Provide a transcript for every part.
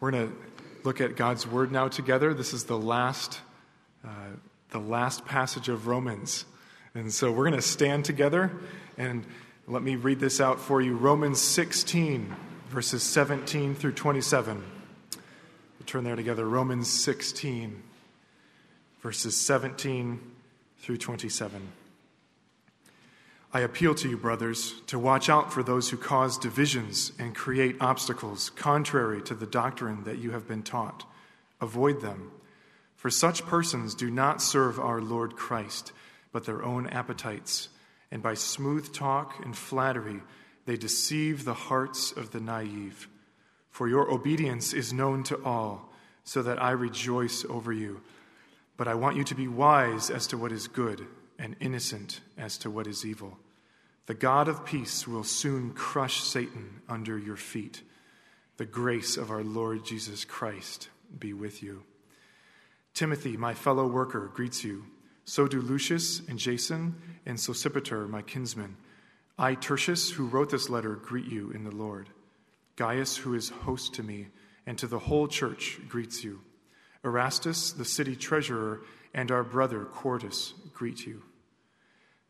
We're going to look at God's word now together. This is the last, uh, the last passage of Romans. And so we're going to stand together and let me read this out for you. Romans 16, verses 17 through 27. We'll turn there together. Romans 16, verses 17 through 27. I appeal to you, brothers, to watch out for those who cause divisions and create obstacles contrary to the doctrine that you have been taught. Avoid them, for such persons do not serve our Lord Christ, but their own appetites, and by smooth talk and flattery they deceive the hearts of the naive. For your obedience is known to all, so that I rejoice over you. But I want you to be wise as to what is good and innocent as to what is evil. The God of peace will soon crush Satan under your feet. The grace of our Lord Jesus Christ be with you. Timothy, my fellow worker, greets you. So do Lucius and Jason and Sosipater, my kinsmen. I, Tertius, who wrote this letter, greet you in the Lord. Gaius, who is host to me, and to the whole church, greets you. Erastus, the city treasurer, and our brother Quartus greet you.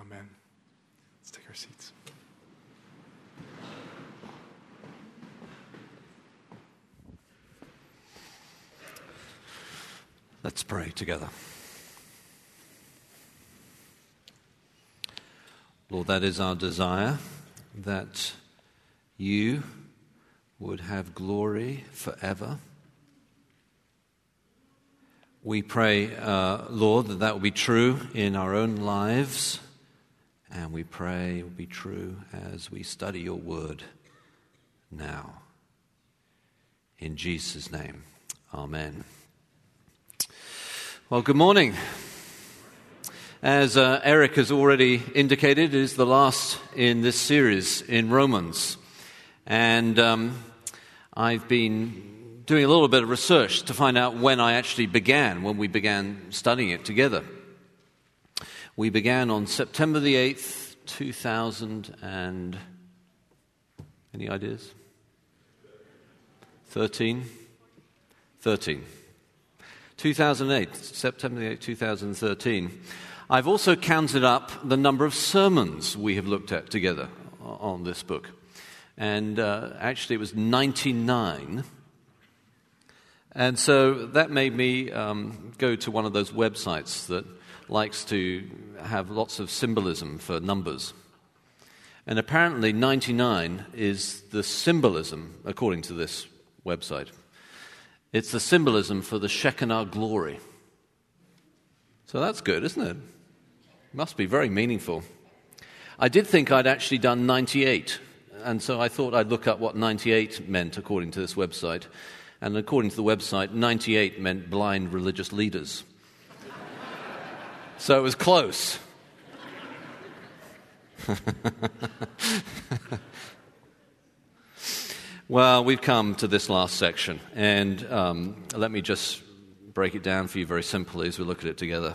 Amen. Let's take our seats. Let's pray together. Lord, that is our desire that you would have glory forever we pray, uh, Lord, that that will be true in our own lives, and we pray will be true as we study your word now. In Jesus' name, amen. Well, good morning. As uh, Eric has already indicated, it is the last in this series in Romans. And um, I've been doing a little bit of research to find out when I actually began, when we began studying it together. We began on September the 8th, 2000 and. Any ideas? 13? 13. 2008, September the 8th, 2013. I've also counted up the number of sermons we have looked at together on this book. And uh, actually, it was 99 and so that made me um, go to one of those websites that likes to have lots of symbolism for numbers. And apparently, 99 is the symbolism, according to this website. It's the symbolism for the Shekinah glory. So that's good, isn't it? Must be very meaningful. I did think I'd actually done 98, and so I thought I'd look up what 98 meant according to this website. And according to the website, 98 meant blind religious leaders. So it was close. well, we've come to this last section, and um, let me just break it down for you very simply as we look at it together.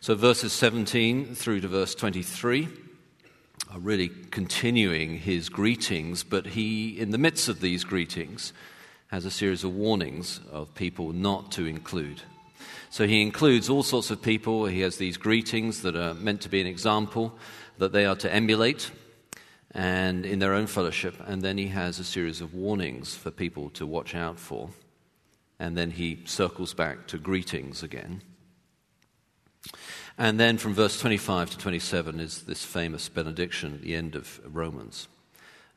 So, verses 17 through to verse 23 are really continuing his greetings, but he, in the midst of these greetings, has a series of warnings of people not to include. So he includes all sorts of people. He has these greetings that are meant to be an example that they are to emulate and in their own fellowship. And then he has a series of warnings for people to watch out for. And then he circles back to greetings again. And then from verse 25 to 27 is this famous benediction at the end of Romans.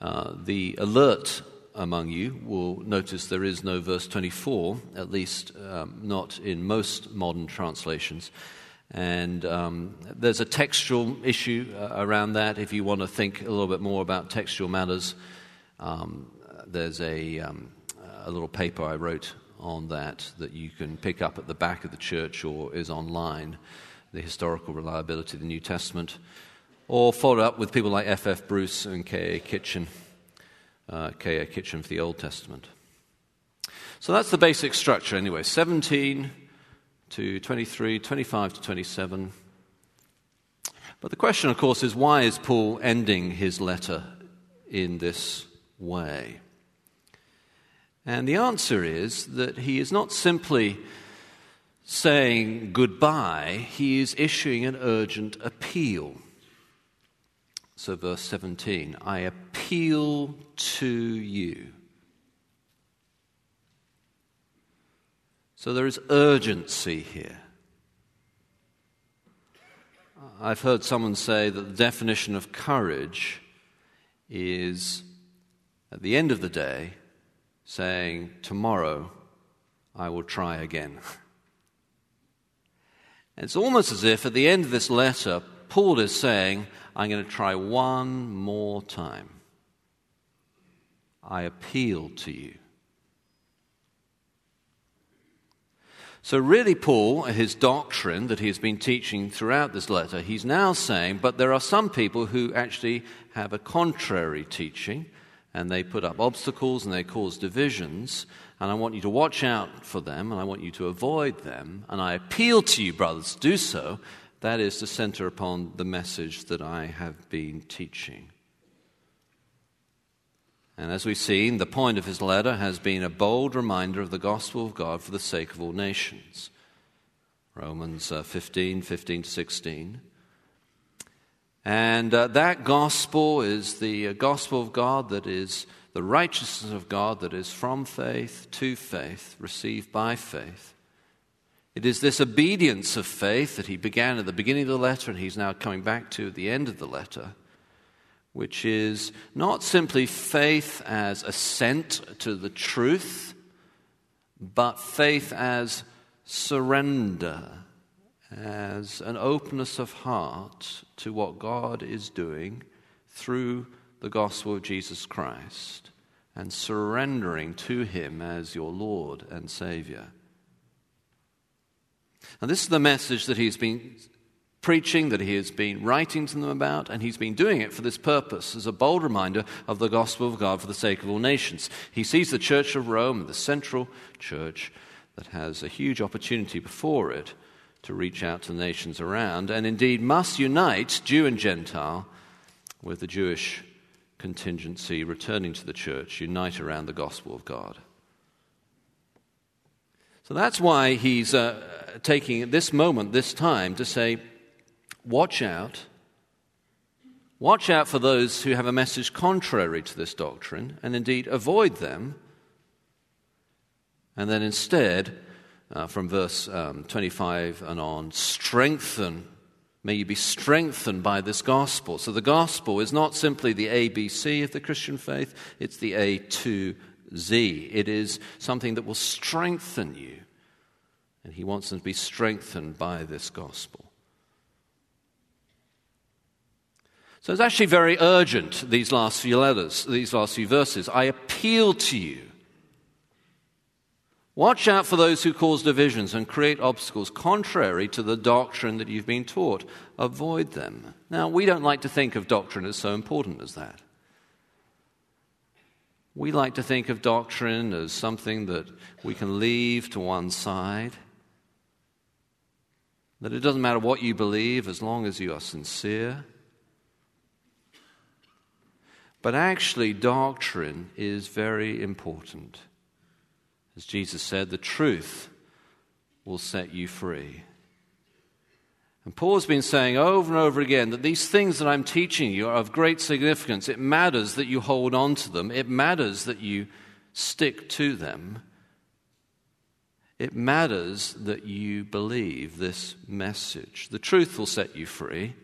Uh, the alert among you will notice there is no verse 24, at least um, not in most modern translations. And um, there's a textual issue uh, around that. If you want to think a little bit more about textual matters, um, there's a, um, a little paper I wrote on that that you can pick up at the back of the church or is online the historical reliability of the New Testament, or follow up with people like F.F. Bruce and K.A. Kitchen, uh, K.A. Kitchen for the Old Testament. So that's the basic structure, anyway 17 to 23, 25 to 27. But the question, of course, is why is Paul ending his letter in this way? And the answer is that he is not simply saying goodbye, he is issuing an urgent appeal. So, verse 17 I appeal to you. So, there is urgency here. I've heard someone say that the definition of courage is, at the end of the day, saying, Tomorrow I will try again. It's almost as if at the end of this letter, Paul is saying, I'm going to try one more time. I appeal to you. So, really, Paul, his doctrine that he has been teaching throughout this letter, he's now saying, but there are some people who actually have a contrary teaching, and they put up obstacles and they cause divisions, and I want you to watch out for them, and I want you to avoid them, and I appeal to you, brothers, do so. That is to center upon the message that I have been teaching. And as we've seen, the point of his letter has been a bold reminder of the gospel of God for the sake of all nations. Romans uh, 15, 15 to 16. And uh, that gospel is the uh, gospel of God that is the righteousness of God that is from faith to faith, received by faith. It is this obedience of faith that he began at the beginning of the letter and he's now coming back to at the end of the letter which is not simply faith as assent to the truth, but faith as surrender, as an openness of heart to what God is doing through the gospel of Jesus Christ and surrendering to Him as your Lord and Savior. And this is the message that he's been preaching that he has been writing to them about, and he's been doing it for this purpose as a bold reminder of the gospel of God for the sake of all nations. He sees the Church of Rome, the central church, that has a huge opportunity before it to reach out to the nations around, and indeed must unite Jew and Gentile with the Jewish contingency returning to the church, unite around the gospel of God. That's why he's uh, taking this moment, this time, to say, Watch out. Watch out for those who have a message contrary to this doctrine, and indeed avoid them. And then instead, uh, from verse um, 25 and on, strengthen. May you be strengthened by this gospel. So the gospel is not simply the ABC of the Christian faith, it's the A to Z. It is something that will strengthen you. And he wants them to be strengthened by this gospel. So it's actually very urgent, these last few letters, these last few verses. I appeal to you. Watch out for those who cause divisions and create obstacles contrary to the doctrine that you've been taught. Avoid them. Now, we don't like to think of doctrine as so important as that. We like to think of doctrine as something that we can leave to one side. That it doesn't matter what you believe as long as you are sincere. But actually, doctrine is very important. As Jesus said, the truth will set you free. And Paul's been saying over and over again that these things that I'm teaching you are of great significance. It matters that you hold on to them, it matters that you stick to them. It matters that you believe this message. The truth will set you free.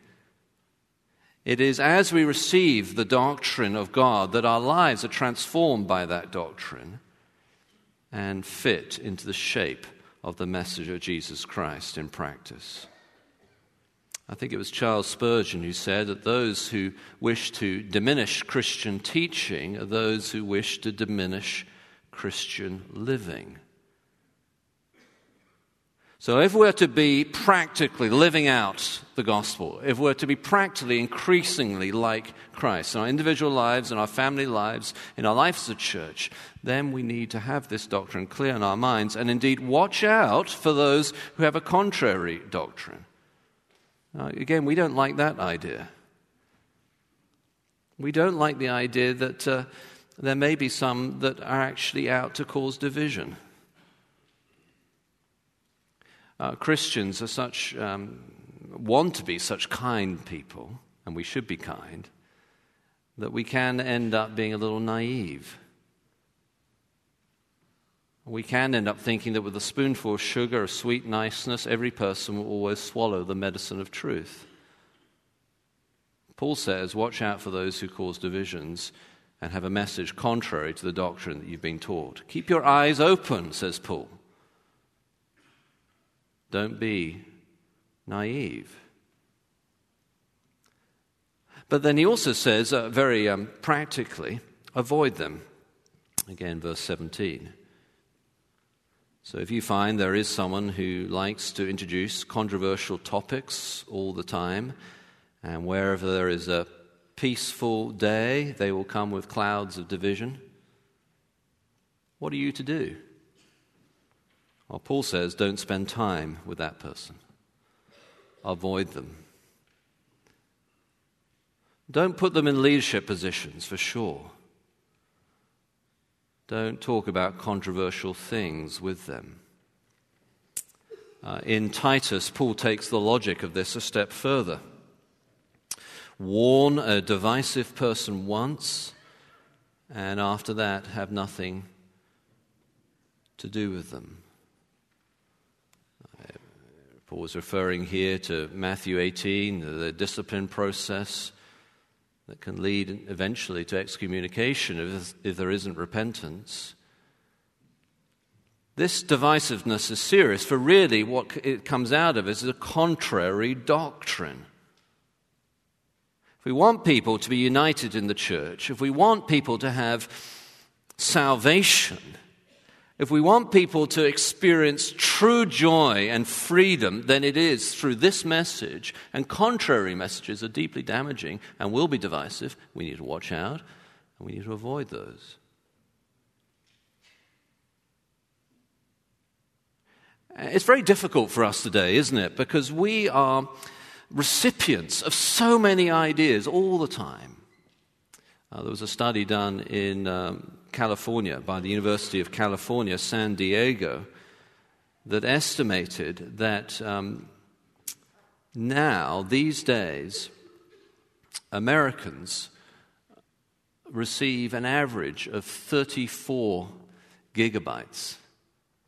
It is as we receive the doctrine of God that our lives are transformed by that doctrine and fit into the shape of the message of Jesus Christ in practice. I think it was Charles Spurgeon who said that those who wish to diminish Christian teaching are those who wish to diminish Christian living. So, if we're to be practically living out the gospel, if we're to be practically increasingly like Christ in our individual lives, in our family lives, in our life as a church, then we need to have this doctrine clear in our minds and indeed watch out for those who have a contrary doctrine. Now, again, we don't like that idea. We don't like the idea that uh, there may be some that are actually out to cause division. Uh, Christians are such, um, want to be such kind people, and we should be kind, that we can end up being a little naive. We can end up thinking that with a spoonful of sugar, of sweet niceness, every person will always swallow the medicine of truth. Paul says, Watch out for those who cause divisions and have a message contrary to the doctrine that you've been taught. Keep your eyes open, says Paul. Don't be naive. But then he also says, uh, very um, practically, avoid them. Again, verse 17. So if you find there is someone who likes to introduce controversial topics all the time, and wherever there is a peaceful day, they will come with clouds of division, what are you to do? Well, Paul says, don't spend time with that person, avoid them. Don't put them in leadership positions, for sure. Don't talk about controversial things with them. Uh, in Titus, Paul takes the logic of this a step further. Warn a divisive person once, and after that, have nothing to do with them. Paul was referring here to Matthew 18, the discipline process that can lead eventually to excommunication if, if there isn't repentance. This divisiveness is serious, for really what it comes out of is a contrary doctrine. If we want people to be united in the church, if we want people to have salvation, if we want people to experience true joy and freedom, then it is through this message, and contrary messages are deeply damaging and will be divisive. We need to watch out and we need to avoid those. It's very difficult for us today, isn't it? Because we are recipients of so many ideas all the time. Uh, there was a study done in um, California by the University of California, San Diego, that estimated that um, now, these days, Americans receive an average of 34 gigabytes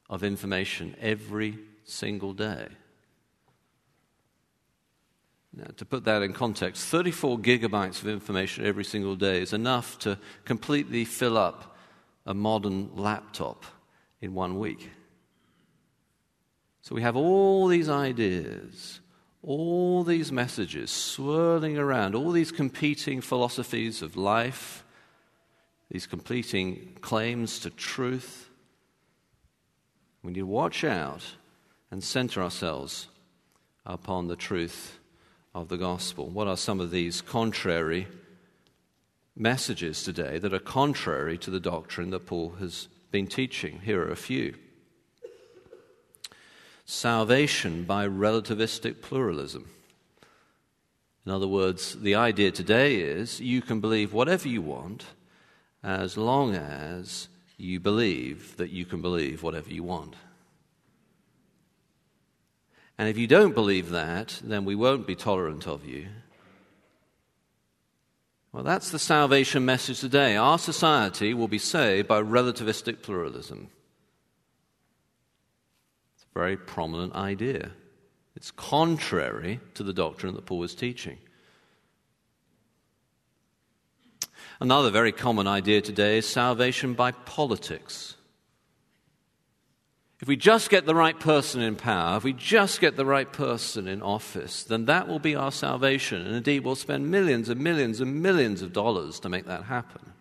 of information every single day. Now, to put that in context, 34 gigabytes of information every single day is enough to completely fill up a modern laptop in one week. So we have all these ideas, all these messages swirling around, all these competing philosophies of life, these competing claims to truth. We need to watch out and center ourselves upon the truth of the gospel. What are some of these contrary messages today that are contrary to the doctrine that Paul has been teaching? Here are a few. Salvation by relativistic pluralism. In other words, the idea today is you can believe whatever you want as long as you believe that you can believe whatever you want. And if you don't believe that, then we won't be tolerant of you. Well, that's the salvation message today. Our society will be saved by relativistic pluralism. It's a very prominent idea. It's contrary to the doctrine that Paul was teaching. Another very common idea today is salvation by politics. If we just get the right person in power, if we just get the right person in office, then that will be our salvation. And indeed, we'll spend millions and millions and millions of dollars to make that happen.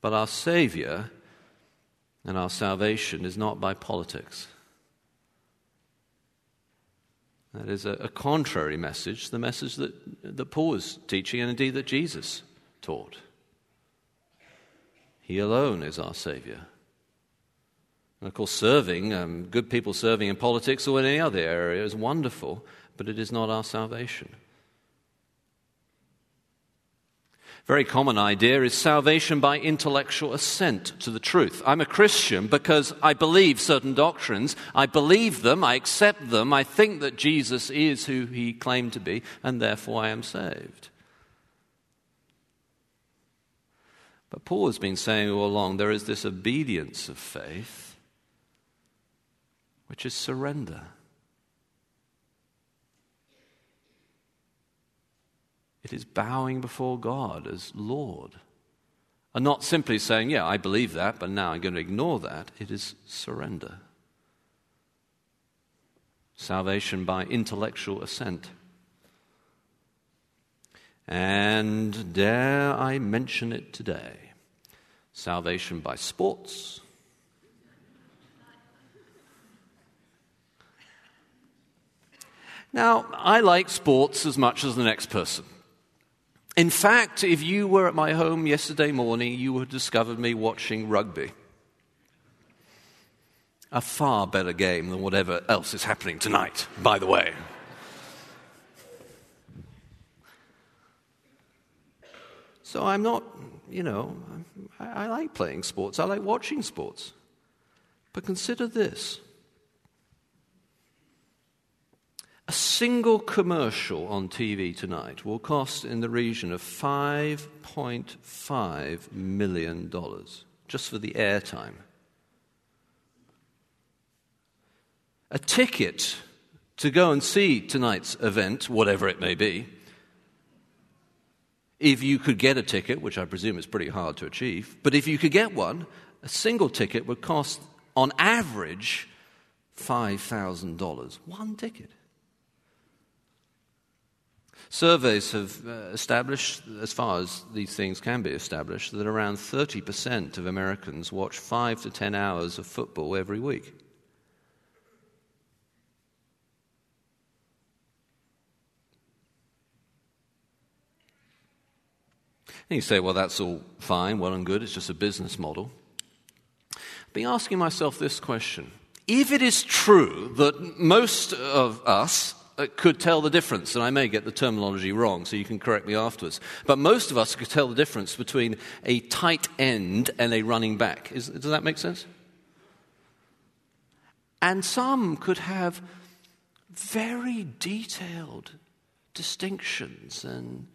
But our Savior and our salvation is not by politics. That is a, a contrary message, the message that, that Paul is teaching, and indeed that Jesus taught. He alone is our Savior. And of course, serving, um, good people serving in politics or in any other area is wonderful, but it is not our salvation. Very common idea is salvation by intellectual assent to the truth. I'm a Christian because I believe certain doctrines. I believe them, I accept them, I think that Jesus is who he claimed to be, and therefore I am saved. But Paul has been saying all along there is this obedience of faith, which is surrender. It is bowing before God as Lord. And not simply saying, Yeah, I believe that, but now I'm going to ignore that. It is surrender. Salvation by intellectual assent. And dare I mention it today? salvation by sports. Now, I like sports as much as the next person. In fact, if you were at my home yesterday morning, you would have discovered me watching rugby. A far better game than whatever else is happening tonight, by the way. So I'm not, you know, I, I like playing sports, I like watching sports. But consider this a single commercial on TV tonight will cost in the region of $5.5 million just for the airtime. A ticket to go and see tonight's event, whatever it may be, if you could get a ticket, which I presume is pretty hard to achieve, but if you could get one, a single ticket would cost, on average, $5,000. One ticket. Surveys have uh, established, as far as these things can be established, that around 30% of Americans watch five to 10 hours of football every week. And you say, well, that's all fine, well and good, it's just a business model. I've been asking myself this question if it is true that most of us uh, could tell the difference, and I may get the terminology wrong, so you can correct me afterwards, but most of us could tell the difference between a tight end and a running back. Is, does that make sense? And some could have very detailed distinctions and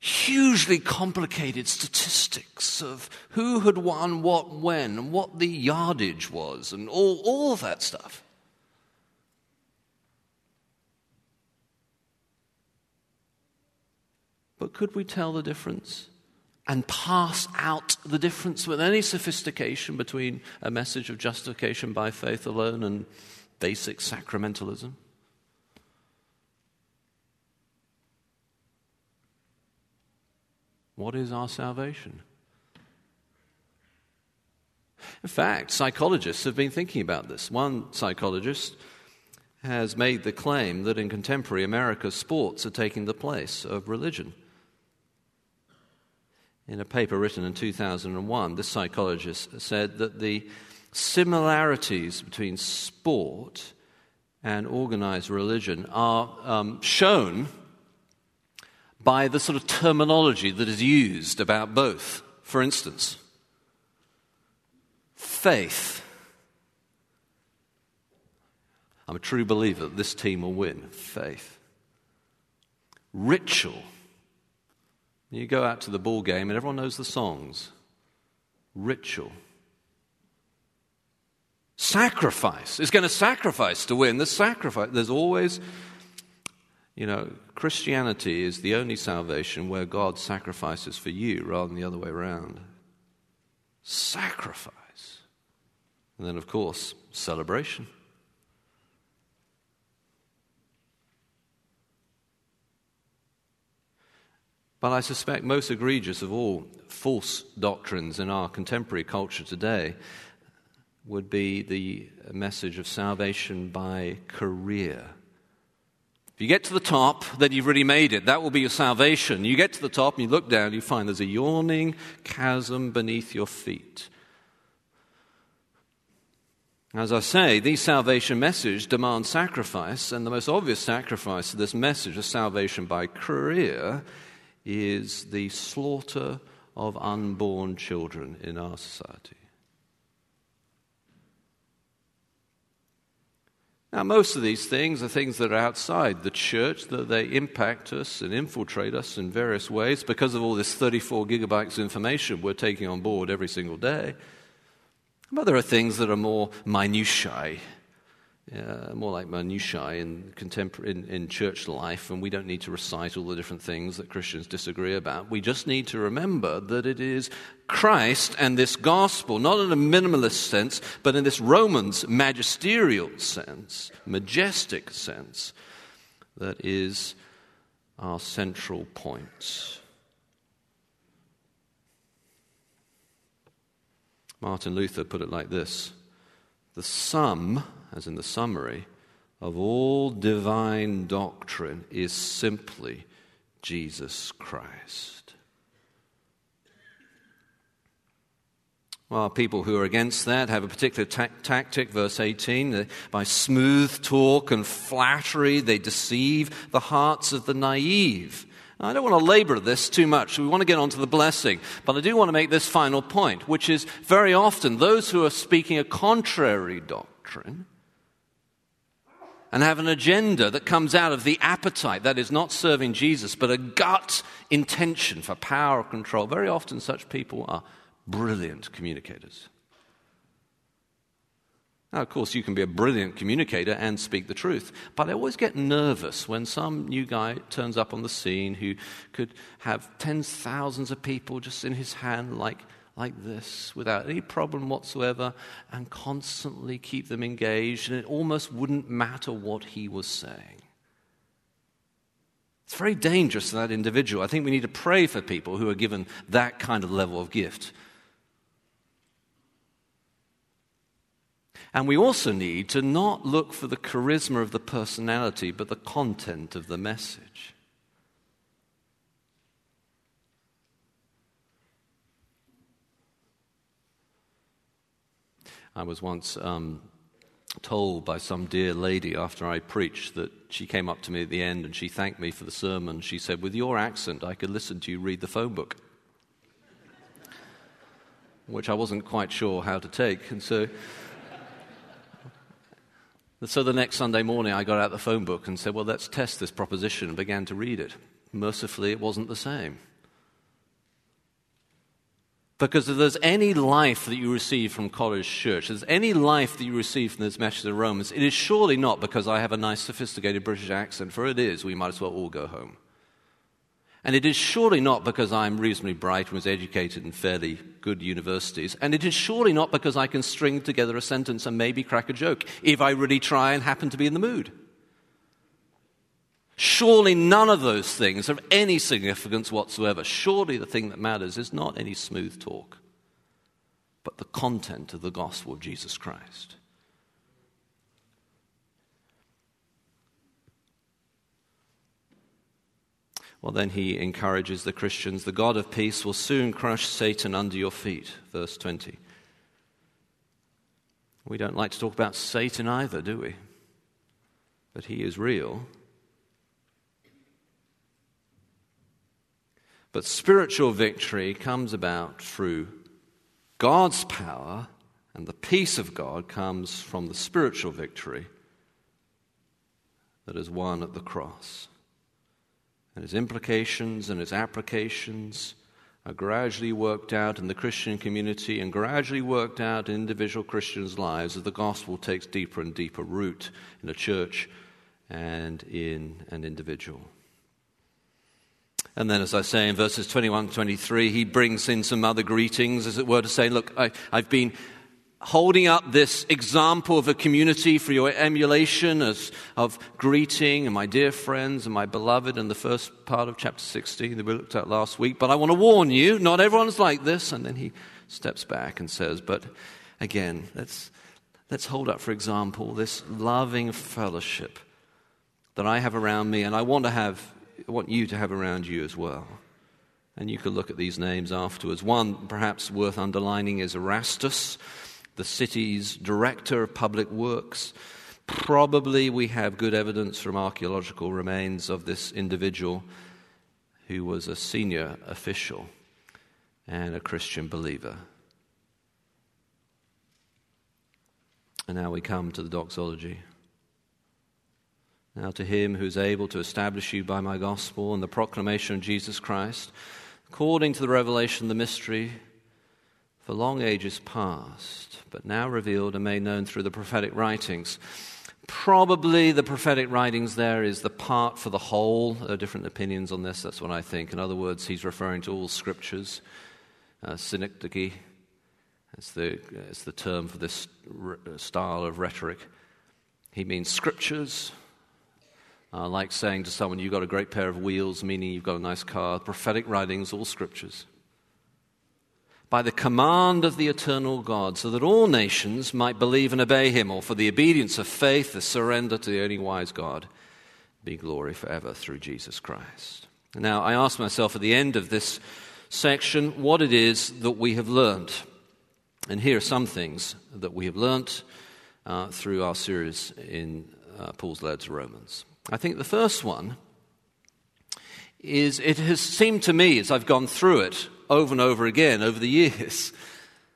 hugely complicated statistics of who had won what when and what the yardage was and all, all that stuff. But could we tell the difference and pass out the difference with any sophistication between a message of justification by faith alone and basic sacramentalism? What is our salvation? In fact, psychologists have been thinking about this. One psychologist has made the claim that in contemporary America, sports are taking the place of religion. In a paper written in 2001, this psychologist said that the similarities between sport and organized religion are um, shown by the sort of terminology that is used about both. For instance, faith. I'm a true believer that this team will win. Faith. Ritual. You go out to the ball game and everyone knows the songs. Ritual. Sacrifice. It's going to sacrifice to win. There's sacrifice. There's always you know, Christianity is the only salvation where God sacrifices for you rather than the other way around. Sacrifice. And then, of course, celebration. But I suspect most egregious of all false doctrines in our contemporary culture today would be the message of salvation by career. If you get to the top, then you've really made it. That will be your salvation. You get to the top and you look down, you find there's a yawning chasm beneath your feet. As I say, these salvation messages demand sacrifice, and the most obvious sacrifice of this message of salvation by career is the slaughter of unborn children in our society. Now, most of these things are things that are outside the church, that they impact us and infiltrate us in various ways because of all this 34 gigabytes of information we're taking on board every single day. But there are things that are more minutiae uh, more like minutiae in, contemporary, in, in church life, and we don't need to recite all the different things that Christians disagree about. We just need to remember that it is Christ and this gospel, not in a minimalist sense, but in this Romans magisterial sense, majestic sense, that is our central point. Martin Luther put it like this The sum as in the summary, of all divine doctrine is simply Jesus Christ. Well, people who are against that have a particular ta- tactic, verse 18. By smooth talk and flattery, they deceive the hearts of the naive. I don't want to labor this too much. We want to get on to the blessing. But I do want to make this final point, which is very often those who are speaking a contrary doctrine and have an agenda that comes out of the appetite that is not serving Jesus, but a gut intention for power or control. Very often, such people are brilliant communicators. Now, of course, you can be a brilliant communicator and speak the truth, but I always get nervous when some new guy turns up on the scene who could have tens, thousands of people just in his hand, like like this without any problem whatsoever and constantly keep them engaged, and it almost wouldn't matter what he was saying. It's very dangerous to that individual. I think we need to pray for people who are given that kind of level of gift. And we also need to not look for the charisma of the personality, but the content of the message. I was once um, told by some dear lady after I preached that she came up to me at the end and she thanked me for the sermon. She said, With your accent, I could listen to you read the phone book. Which I wasn't quite sure how to take. And so, so the next Sunday morning, I got out the phone book and said, Well, let's test this proposition, and began to read it. Mercifully, it wasn't the same. Because if there's any life that you receive from College Church, there's any life that you receive from this message of Romans, it is surely not because I have a nice, sophisticated British accent, for it is, we might as well all go home. And it is surely not because I'm reasonably bright and was educated in fairly good universities. And it is surely not because I can string together a sentence and maybe crack a joke if I really try and happen to be in the mood. Surely none of those things have any significance whatsoever. Surely the thing that matters is not any smooth talk, but the content of the gospel of Jesus Christ. Well, then he encourages the Christians the God of peace will soon crush Satan under your feet. Verse 20. We don't like to talk about Satan either, do we? But he is real. But spiritual victory comes about through God's power, and the peace of God comes from the spiritual victory that is won at the cross. And its implications and its applications are gradually worked out in the Christian community and gradually worked out in individual Christians' lives as the gospel takes deeper and deeper root in a church and in an individual. And then, as I say in verses 21 to 23, he brings in some other greetings, as it were, to say, Look, I, have been holding up this example of a community for your emulation as, of greeting and my dear friends and my beloved in the first part of chapter 16 that we looked at last week. But I want to warn you, not everyone's like this. And then he steps back and says, But again, let's, let's hold up, for example, this loving fellowship that I have around me, and I want to have, I want you to have around you as well. And you can look at these names afterwards. One, perhaps worth underlining, is Erastus the city's director of public works. Probably we have good evidence from archaeological remains of this individual who was a senior official and a Christian believer. And now we come to the doxology. Now, to him who is able to establish you by my gospel and the proclamation of Jesus Christ, according to the revelation of the mystery for long ages past, but now revealed and made known through the prophetic writings. Probably the prophetic writings there is the part for the whole. There are different opinions on this, that's what I think. In other words, he's referring to all scriptures. Uh, synecdoche, that's the, that's the term for this style of rhetoric. He means scriptures, uh, like saying to someone, You've got a great pair of wheels, meaning you've got a nice car. Prophetic writings, all scriptures by the command of the eternal God, so that all nations might believe and obey him, or for the obedience of faith, the surrender to the only wise God, be glory forever through Jesus Christ. Now, I ask myself at the end of this section what it is that we have learned. And here are some things that we have learnt uh, through our series in uh, Paul's letter to Romans. I think the first one is it has seemed to me as I've gone through it over and over again over the years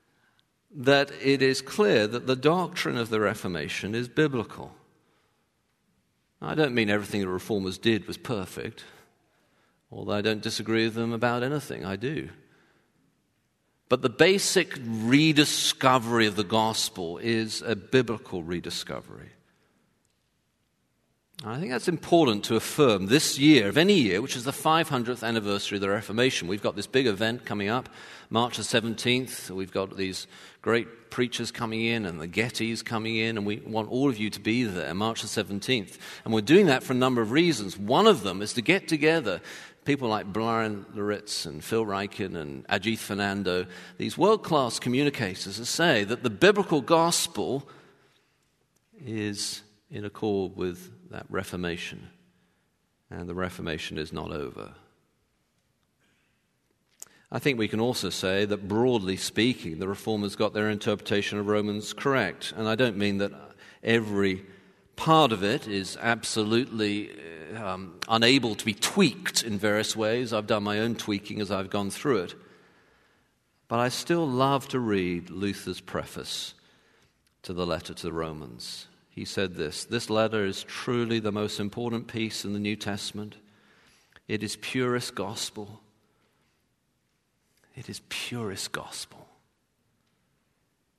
that it is clear that the doctrine of the Reformation is biblical. I don't mean everything the reformers did was perfect, although I don't disagree with them about anything. I do. But the basic rediscovery of the gospel is a biblical rediscovery. I think that's important to affirm this year, of any year, which is the 500th anniversary of the Reformation. We've got this big event coming up, March the 17th. We've got these great preachers coming in and the Gettys coming in, and we want all of you to be there, March the 17th. And we're doing that for a number of reasons. One of them is to get together people like Brian Loritts and Phil Ryken and Ajith Fernando, these world class communicators, to say that the biblical gospel is in accord with that Reformation. And the Reformation is not over. I think we can also say that, broadly speaking, the Reformers got their interpretation of Romans correct. And I don't mean that every part of it is absolutely um, unable to be tweaked in various ways. I've done my own tweaking as I've gone through it. But I still love to read Luther's preface to the letter to the Romans he said this This letter is truly the most important piece in the New Testament. It is purest gospel. It is purest gospel.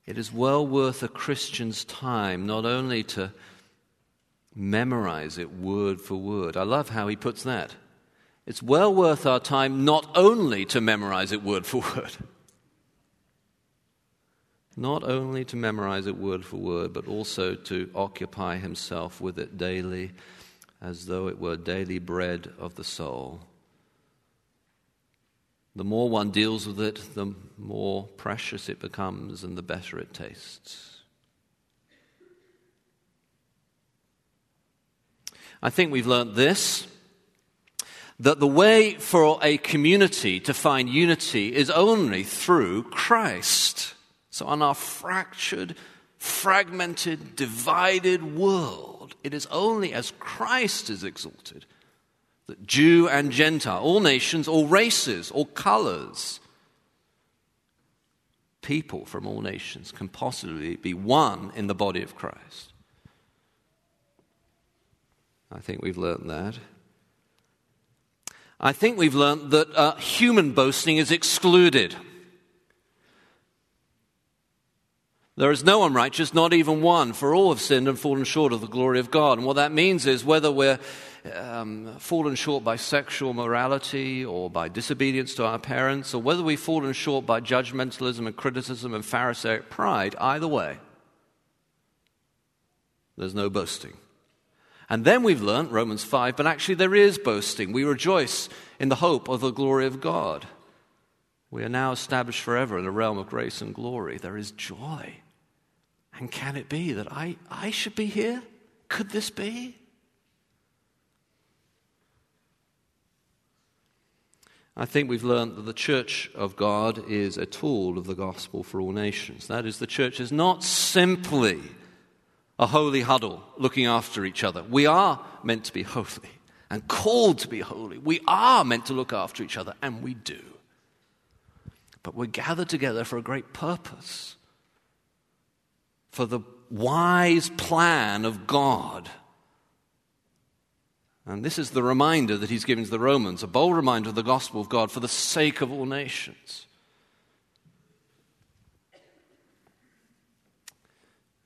It is well worth a Christian's time not only to memorize it word for word. I love how he puts that. It's well worth our time not only to memorize it word for word not only to memorize it word for word, but also to occupy himself with it daily as though it were daily bread of the soul. The more one deals with it, the more precious it becomes and the better it tastes. I think we've learnt this that the way for a community to find unity is only through Christ. So, on our fractured, fragmented, divided world, it is only as Christ is exalted that Jew and Gentile, all nations, all races, all colors, people from all nations can possibly be one in the body of Christ. I think we've learned that. I think we've learned that uh, human boasting is excluded. There is no one righteous, not even one, for all have sinned and fallen short of the glory of God. And what that means is whether we're um, fallen short by sexual morality or by disobedience to our parents, or whether we've fallen short by judgmentalism and criticism and Pharisaic pride, either way, there's no boasting. And then we've learnt, Romans 5, but actually there is boasting. We rejoice in the hope of the glory of God. We are now established forever in a realm of grace and glory. There is joy. And can it be that I, I should be here? Could this be? I think we've learned that the church of God is a tool of the gospel for all nations. That is, the church is not simply a holy huddle looking after each other. We are meant to be holy and called to be holy. We are meant to look after each other, and we do. But we're gathered together for a great purpose for the wise plan of God. And this is the reminder that he's given to the Romans, a bold reminder of the gospel of God for the sake of all nations.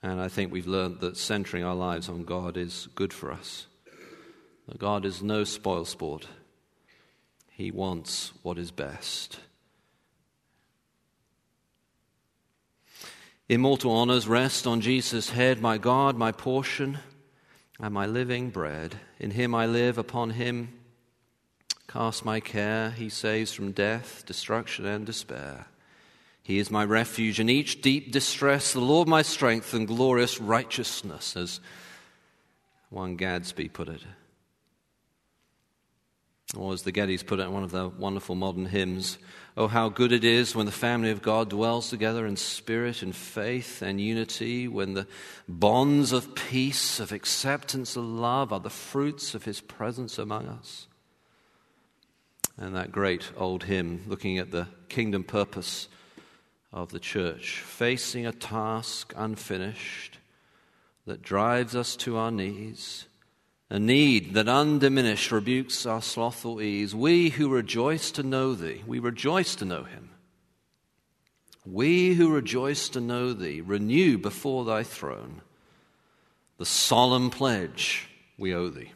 And I think we've learned that centering our lives on God is good for us. That God is no spoil sport, He wants what is best. Immortal honors rest on Jesus' head, my God, my portion, and my living bread. In him I live, upon him cast my care. He saves from death, destruction, and despair. He is my refuge in each deep distress, the Lord my strength and glorious righteousness, as one Gadsby put it. Or as the Gettys put it in one of the wonderful modern hymns, Oh, how good it is when the family of God dwells together in spirit and faith and unity, when the bonds of peace, of acceptance, of love are the fruits of his presence among us. And that great old hymn, looking at the kingdom purpose of the church, facing a task unfinished that drives us to our knees a need that undiminished rebukes our slothful ease. We who rejoice to know thee, we rejoice to know him. We who rejoice to know thee, renew before thy throne the solemn pledge we owe thee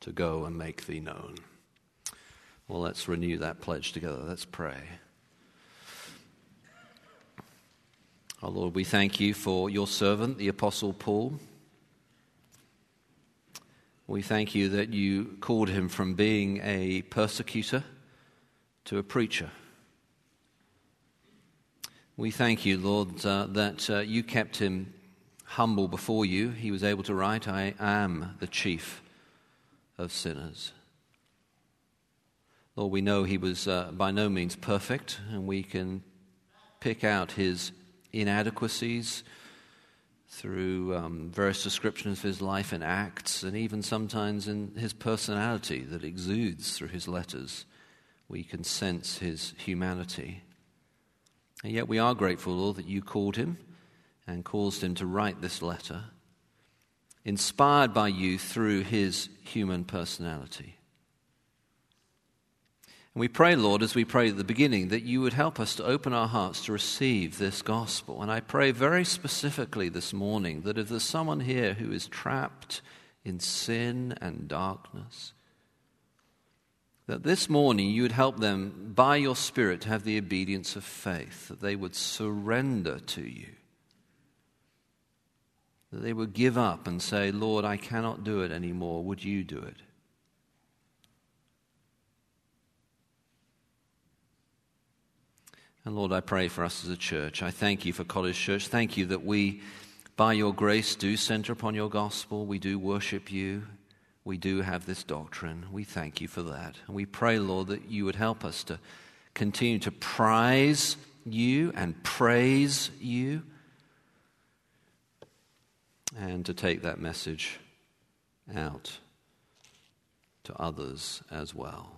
to go and make thee known. Well, let's renew that pledge together. Let's pray. Our Lord, we thank you for your servant, the Apostle Paul. We thank you that you called him from being a persecutor to a preacher. We thank you, Lord, uh, that uh, you kept him humble before you. He was able to write, I am the chief of sinners. Lord, we know he was uh, by no means perfect, and we can pick out his inadequacies through um, various descriptions of his life in Acts, and even sometimes in his personality that exudes through his letters. We can sense his humanity. And yet we are grateful, Lord, that you called him and caused him to write this letter, inspired by you through his human personality. And we pray, Lord, as we prayed at the beginning, that you would help us to open our hearts to receive this gospel. And I pray very specifically this morning that if there's someone here who is trapped in sin and darkness, that this morning you would help them by your Spirit to have the obedience of faith, that they would surrender to you, that they would give up and say, Lord, I cannot do it anymore. Would you do it? And Lord, I pray for us as a church. I thank you for College Church. Thank you that we, by your grace, do center upon your gospel. We do worship you. We do have this doctrine. We thank you for that. And we pray, Lord, that you would help us to continue to prize you and praise you and to take that message out to others as well.